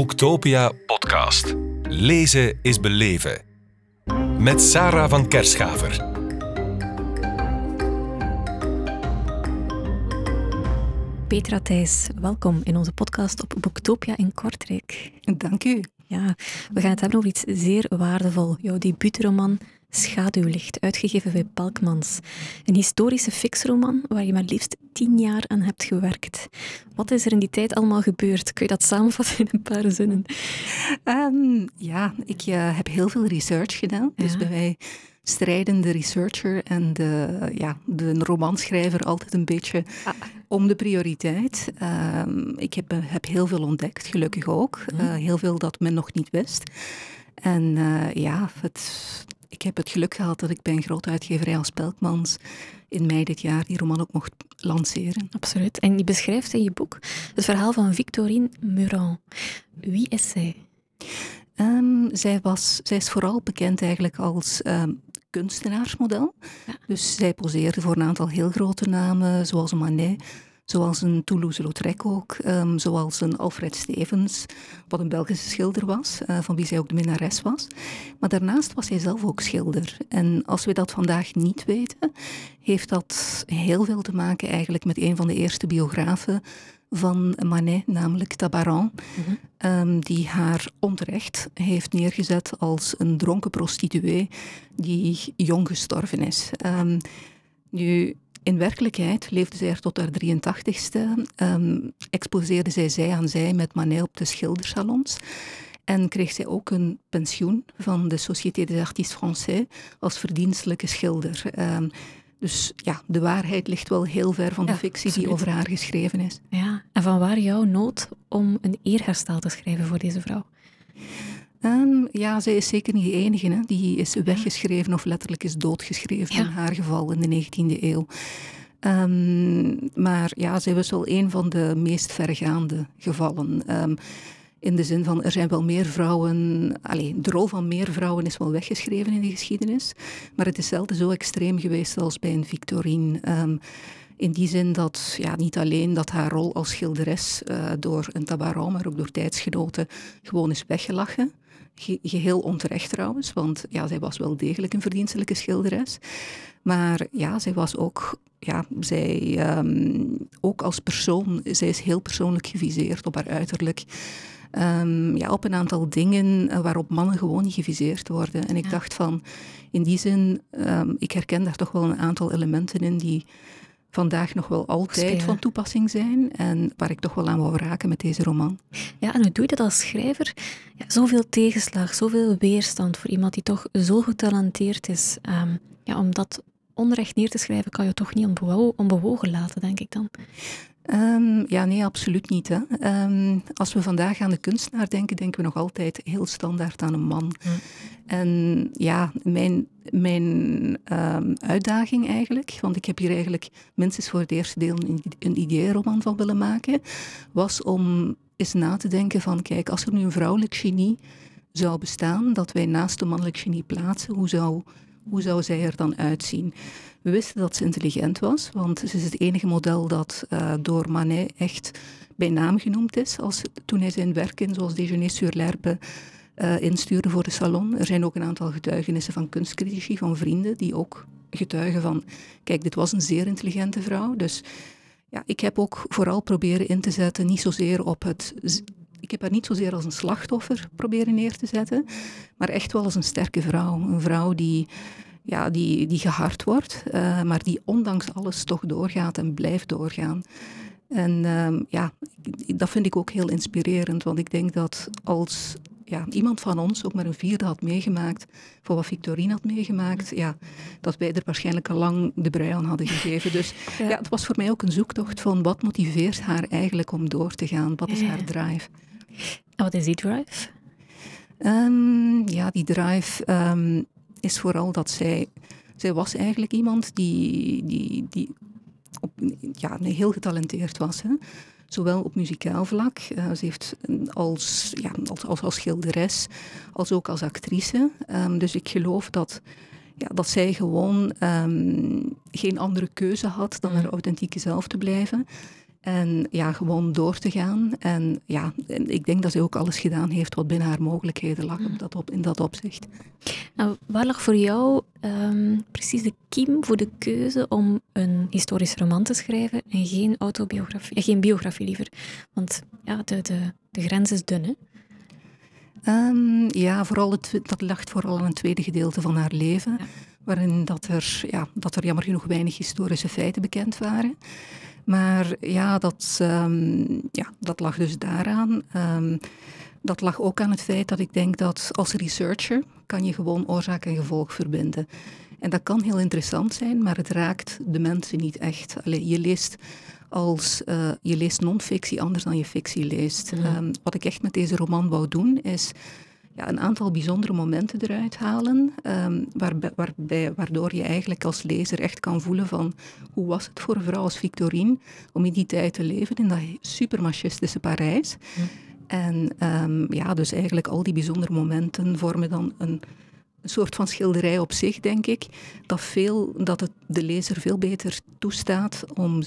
Boektopia podcast. Lezen is beleven. Met Sarah van Kerschaver. Petra Thijs, welkom in onze podcast op Boektopia in Kortrijk. Dank u. Ja, we gaan het hebben over iets zeer waardevol. Jouw debuutroman Schaduwlicht, uitgegeven bij Balkmans. Een historische fixroman waar je maar liefst tien jaar aan hebt gewerkt. Wat is er in die tijd allemaal gebeurd? Kun je dat samenvatten in een paar zinnen? Um, ja, ik uh, heb heel veel research gedaan. Dus bij mij strijden de researcher en de, ja, de romanschrijver altijd een beetje ah. om de prioriteit. Um, ik heb, heb, heel veel ontdekt, gelukkig ook. Uh, heel veel dat men nog niet wist. En uh, ja, het, ik heb het geluk gehad dat ik bij een grote uitgeverij als Pelkmans in mei dit jaar die roman ook mocht lanceren. Absoluut. En je beschrijft in je boek het verhaal van Victorine Muran. Wie is zij? Um, zij, was, zij is vooral bekend eigenlijk als um, kunstenaarsmodel. Ja. Dus zij poseerde voor een aantal heel grote namen, zoals Manet, Zoals een Toulouse-Lautrec ook, um, zoals een Alfred Stevens, wat een Belgische schilder was, uh, van wie zij ook de minnares was. Maar daarnaast was hij zelf ook schilder. En als we dat vandaag niet weten, heeft dat heel veel te maken eigenlijk met een van de eerste biografen van Manet, namelijk Tabaran, mm -hmm. um, die haar onterecht heeft neergezet als een dronken prostituee die jong gestorven is. Um, nu, in werkelijkheid leefde zij er tot haar 83ste. Um, ehm, exposeerde zij zij aan zij met Manet op de schildersalons. En kreeg zij ook een pensioen van de Société des Artistes Français als verdienstelijke schilder. Um, dus ja, de waarheid ligt wel heel ver van de fictie die over haar geschreven is. Ja, en van waar jouw nood om een eerherstel te schrijven voor deze vrouw? Um, ja, zij is zeker niet de enige. Hè. Die is weggeschreven of letterlijk is doodgeschreven ja. in haar geval in de 19e eeuw. Um, maar ja, zij was wel een van de meest vergaande gevallen. Um, in de zin van, er zijn wel meer vrouwen... Allez, de rol van meer vrouwen is wel weggeschreven in de geschiedenis. Maar het is zelden zo extreem geweest als bij een Victorine. in die zin dat ja, niet alleen dat haar rol als schilderes uh, door een tabaron, maar ook door tijdsgenoten gewoon is weggelachen geheel onterecht trouwens, want ja, zij was wel degelijk een verdienstelijke schilderes. Maar ja, zij was ook, ja, zij, um, ook als persoon, zij is heel persoonlijk geviseerd op haar uiterlijk. Um, ja, op een aantal dingen waarop mannen gewoon niet geviseerd worden. En ik ja. dacht van, in die zin, um, ik herken daar toch wel een aantal elementen in die vandaag nog wel altijd Spelen. van toepassing zijn en waar ik toch wel aan wou raken met deze roman. Ja, en hoe doe je dat als schrijver? Ja, zoveel tegenslag, zoveel weerstand voor iemand die toch zo getalenteerd is. Um, ja, om dat onrecht neer te schrijven kan je toch niet onbewo onbewogen laten, denk ik dan. Um, ja, nee, absoluut niet. Hè. Um, als we vandaag aan de kunstenaar denken, denken we nog altijd heel standaard aan een man. En ja, mijn, mijn um, uitdaging eigenlijk, want ik heb hier eigenlijk minstens voor het eerste deel een, een ideeënroman van willen maken, was om eens na te denken van, kijk, als er nu een vrouwelijk genie zou bestaan, dat wij naast een mannelijk genie plaatsen, hoe zou, hoe zou zij er dan uitzien? We wisten dat ze intelligent was, want ze is het enige model dat uh, door Manet echt bij naam genoemd is. Als, toen hij zijn werken, zoals Déjeuner sur l'herbe, uh, instuurde voor de salon. Er zijn ook een aantal getuigenissen van kunstcritici, van vrienden, die ook getuigen van, kijk, dit was een zeer intelligente vrouw. Dus ja, ik heb ook vooral proberen in te zetten, niet zozeer op het ik heb haar niet zozeer als een slachtoffer proberen neer te zetten, maar echt wel als een sterke vrouw. Een vrouw die ja, die, die gehard wordt, uh, maar die ondanks alles toch doorgaat en blijft doorgaan. En uh, ja, dat vind ik ook heel inspirerend, want ik denk dat als ja, iemand van ons ook maar een vierde had meegemaakt voor wat Victorine had meegemaakt, ja, dat wij er waarschijnlijk al lang de brui aan hadden gegeven. Dus ja. ja het was voor mij ook een zoektocht van wat motiveert haar eigenlijk om door te gaan? Wat is haar drive? En wat is die drive? Um, ja, die drive um, is vooral dat zij... Zij was eigenlijk iemand die, die, die op, ja, heel getalenteerd was. Hè. Zowel op muzikaal vlak, uh, ze heeft als, ja, als, als, als schilderes, als ook als actrice. Um, dus ik geloof dat, ja, dat zij gewoon um, geen andere keuze had dan haar authentieke zelf te blijven. En ja, gewoon door te gaan. En ja, ik denk dat ze ook alles gedaan heeft wat binnen haar mogelijkheden lag op dat op, in dat opzicht. Nou, waar lag voor jou ehm, precies de kiem voor de keuze om een historisch roman te schrijven en geen autobiografie, eh, geen biografie liever? Want ja, de, de, de grens is dun, hè? Um, ja, vooral het, dat lag vooral aan een tweede gedeelte van haar leven, waarin dat er, ja, dat er jammer genoeg weinig historische feiten bekend waren. Maar ja, dat, um, ja, dat lag dus daaraan. Um, dat lag ook aan het feit dat ik denk dat als researcher kan je gewoon oorzaak en gevolg verbinden. En dat kan heel interessant zijn, maar het raakt de mensen niet echt. Allee, je leest als uh, je leest non-fictie anders dan je fictie leest. Um, wat ik echt met deze roman wou doen, is ja, een aantal bijzondere momenten eruit halen, um, waarbij, waarbij, waardoor je eigenlijk als lezer echt kan voelen van hoe was het voor een vrouw als Victorine om in die tijd te leven in dat supermachistische Parijs. En um, ja, dus eigenlijk al die bijzondere momenten vormen dan een, een soort van schilderij op zich, denk ik, dat, veel, dat het de lezer veel beter toestaat om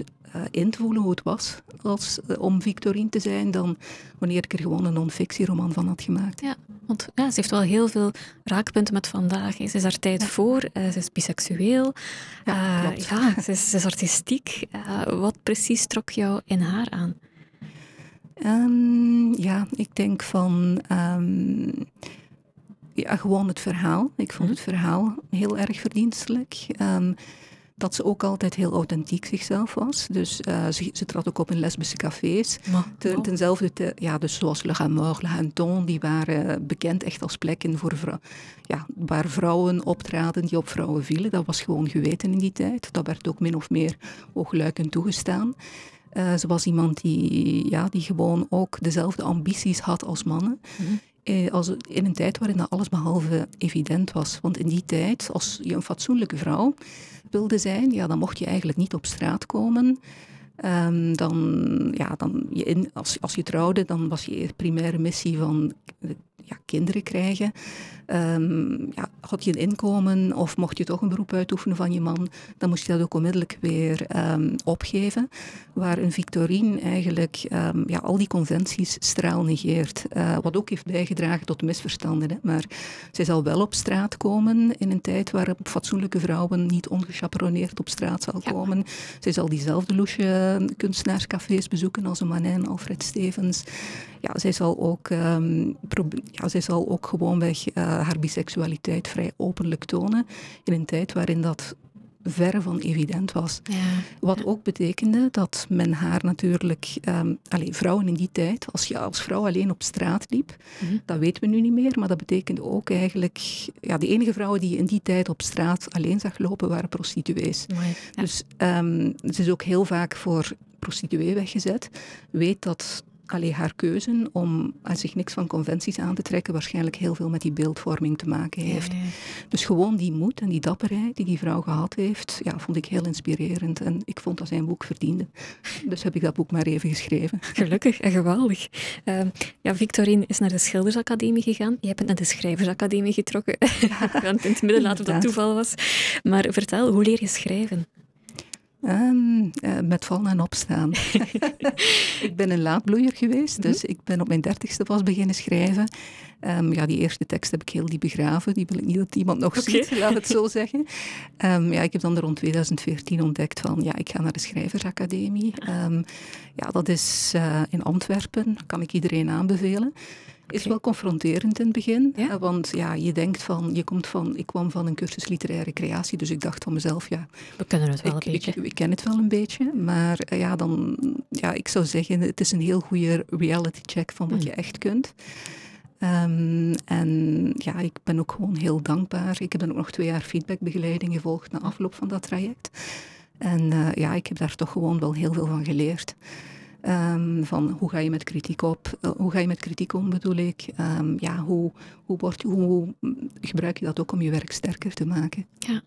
in te voelen hoe het was als, uh, om Victorine te zijn dan wanneer ik er gewoon een non-fictieroman van had gemaakt. Ja, want ja, ze heeft wel heel veel raakpunten met vandaag. Ze is haar tijd ja. voor, uh, ze is biseksueel, ja, ja ze, is, ze is artistiek. wat precies trok jou in haar aan? Um, ja, ik denk van... Um, ja, gewoon het verhaal. Ik vond het verhaal heel erg verdienstelijk. Um, dat ze ook altijd heel authentiek zichzelf was. Dus uh, ze, ze trad ook op in lesbische cafés. Ten, tenzelfde te, ja, dus zoals Le Gamor, Le Hanton, die waren bekend echt als plekken voor vrou ja, waar vrouwen optraden die op vrouwen vielen. Dat was gewoon geweten in die tijd. Dat werd ook min of meer oogluikend toegestaan. Uh, ze was iemand die, ja, die gewoon ook dezelfde ambities had als mannen. Mm -hmm. Eh, als, in een tijd waarin dat alles behalve evident was. Want in die tijd, als je een fatsoenlijke vrouw wilde zijn, ja, dan mocht je eigenlijk niet op straat komen. Um, dan, ja, dan je in, als, als je trouwde, dan was je primaire missie van ja, kinderen krijgen. Um, ja, had je een inkomen of mocht je toch een beroep uitoefenen van je man, dan moest je dat ook onmiddellijk weer um, opgeven. Waar een Victorine eigenlijk um, ja, al die conventies straal negeert. Uh, wat ook heeft bijgedragen tot misverstanden. Hè. Maar zij zal wel op straat komen in een tijd waarop fatsoenlijke vrouwen niet ongechaperoneerd op straat zal komen. Zij zal diezelfde loesje kunstenaarscafés bezoeken als een Manin, Alfred Stevens. Ja, zij zal ook, ja, zij zal ook gewoonweg uh, haar biseksualiteit vrij openlijk tonen. In een tijd waarin dat verre van evident was. Ja. Wat ook betekende dat men haar natuurlijk, um, allez, vrouwen in die tijd, als je als vrouw alleen op straat liep, mm -hmm. dat weten we nu niet meer, maar dat betekende ook eigenlijk, ja, de enige vrouwen die je in die tijd op straat alleen zag lopen waren prostituees. Ja. Dus um, ze is ook heel vaak voor prostituee weggezet. Weet dat allee, haar keuze om aan zich niks van conventies aan te trekken waarschijnlijk heel veel met die beeldvorming te maken heeft. Ja, ja. Dus gewoon die moed en die dapperheid die die vrouw gehad heeft, ja, vond ik heel inspirerend. En ik vond dat zijn boek verdiende. Dus heb ik dat boek maar even geschreven. Gelukkig en geweldig. Uh, ja, Victorine is naar de Schildersacademie gegaan. Jij bent naar de Schrijversacademie getrokken. Ja, in het midden laten of dat toeval was. Maar vertel, hoe leer je schrijven? Um, uh, met vallen en opstaan. ik ben een laadbloeier geweest, dus mm -hmm. ik ben op mijn dertigste pas beginnen schrijven. Um, ja, die eerste tekst heb ik heel diep begraven. Die wil ik niet dat iemand nog okay. ziet, laat het zo zeggen. Um, ja, ik heb dan rond 2014 ontdekt van, ja, ik ga naar de Schrijversacademie. ja, dat is uh, in Antwerpen, kan ik iedereen aanbevelen. Okay. Is wel confronterend in het begin, ja? want ja, je denkt van, je komt van, ik kwam van een cursus literaire creatie, dus ik dacht van mezelf, ja, we kennen het wel ik, een beetje. Ik, ik, ken het wel een beetje, maar uh, ja, dan, ja, ik zou zeggen, het is een heel goede reality check van wat mm. je echt kunt. Um, en ja, ik ben ook gewoon heel dankbaar. Ik heb dan ook nog twee jaar feedbackbegeleiding gevolgd na afloop van dat traject. En uh, ja, ik heb daar toch gewoon wel heel veel van geleerd. Um, van hoe ga je met kritiek op, uh, hoe ga je met kritiek om bedoel ik. Um, ja, hoe, hoe, word, hoe gebruik je dat ook om je werk sterker te maken? Ja.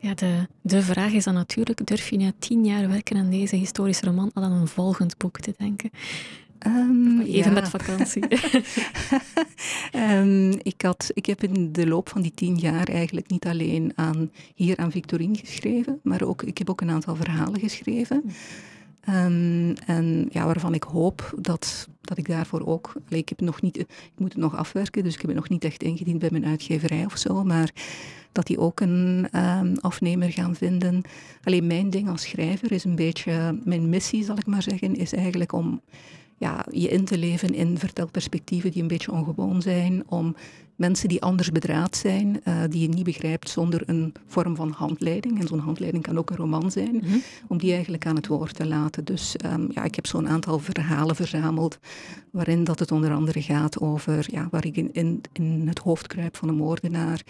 Ja, de, de vraag is dan natuurlijk, durf je na tien jaar werken aan deze historische roman al aan een volgend boek te denken? Um, Even ja. met vakantie. um, ik, had, ik heb in de loop van die tien jaar eigenlijk niet alleen aan, hier aan Victorine geschreven, maar ook, ik heb ook een aantal verhalen geschreven. Um, en ja, waarvan ik hoop dat, dat ik daarvoor ook. ik, heb nog niet, ik moet het nog afwerken, dus ik heb het nog niet echt ingediend bij mijn uitgeverij of zo. Maar dat die ook een um, afnemer gaan vinden. Alleen mijn ding als schrijver is een beetje. Mijn missie, zal ik maar zeggen, is eigenlijk om ja, je in te leven in vertelperspectieven die een beetje ongewoon zijn, om mensen die anders bedraad zijn, uh, die je niet begrijpt zonder een vorm van handleiding, en zo'n handleiding kan ook een roman zijn, mhm. om die eigenlijk aan het woord te laten. Dus um, ja, ik heb zo'n aantal verhalen verzameld, waarin dat het onder andere gaat over, ja, waar ik in, in, in het hoofd kruip van een moordenaar,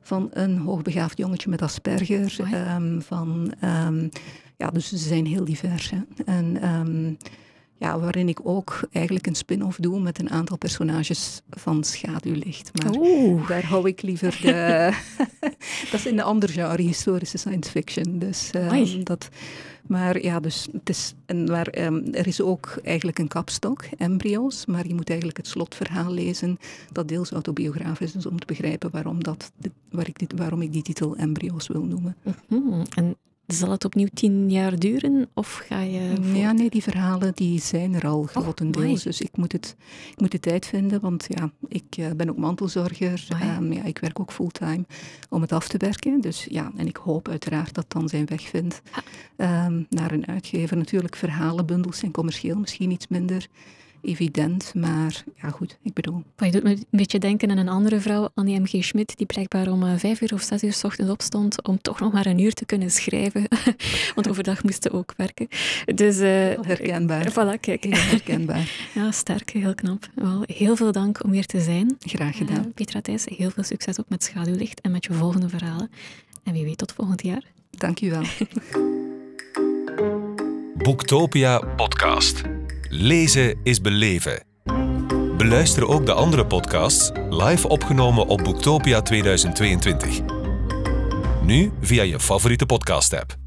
van een hoogbegaafd jongetje met Asperger, um, van... Um, ja, dus ze zijn heel divers. Hè. En um, ja, waarin ik ook eigenlijk een spin-off doe met een aantal personages van Schaduwlicht. Maar Oeh. daar hou ik liever de... dat is in de andere genre, historische science fiction. Dus, um, dat, maar ja, dus het is, en waar, um, er is ook eigenlijk een kapstok, embryo's, maar je moet eigenlijk het slotverhaal lezen, dat deels autobiografisch is, om te begrijpen waarom, dat, waar ik dit, waarom ik die titel embryo's wil noemen. Mm En zal het opnieuw tien jaar duren? Of ga je. Ja, nee, die verhalen die zijn er al oh, grotendeels. dus ik moet, het, ik moet de tijd vinden, want ja, ik uh, ben ook mantelzorger. Um, ja, ik werk ook fulltime om het af te werken. Dus ja, en ik hoop uiteraard dat dan zijn weg vindt um, naar een uitgever. Natuurlijk, verhalenbundels zijn commercieel misschien iets minder evident, maar ja goed, ik bedoel. Je doet me een beetje denken aan een andere vrouw, Annie M.G. Schmidt, die blijkbaar om uh, vijf uur of zes uur s ochtends opstond om toch nog maar een uur te kunnen schrijven. Want overdag moest ze ook werken. Dus, uh, herkenbaar. Voilà, kijk. herkenbaar. ja, sterk, heel knap. Wel, heel veel dank om hier te zijn. Graag gedaan. Uh, Petra Thijs, heel veel succes ook met Schaduwlicht en met je volgende verhalen. En wie weet tot volgend jaar. Dank u wel. Boektopia podcast. Lezen is beleven. Beluister ook de andere podcasts live opgenomen op Boektopia 2022. Nu via je favoriete podcast-app.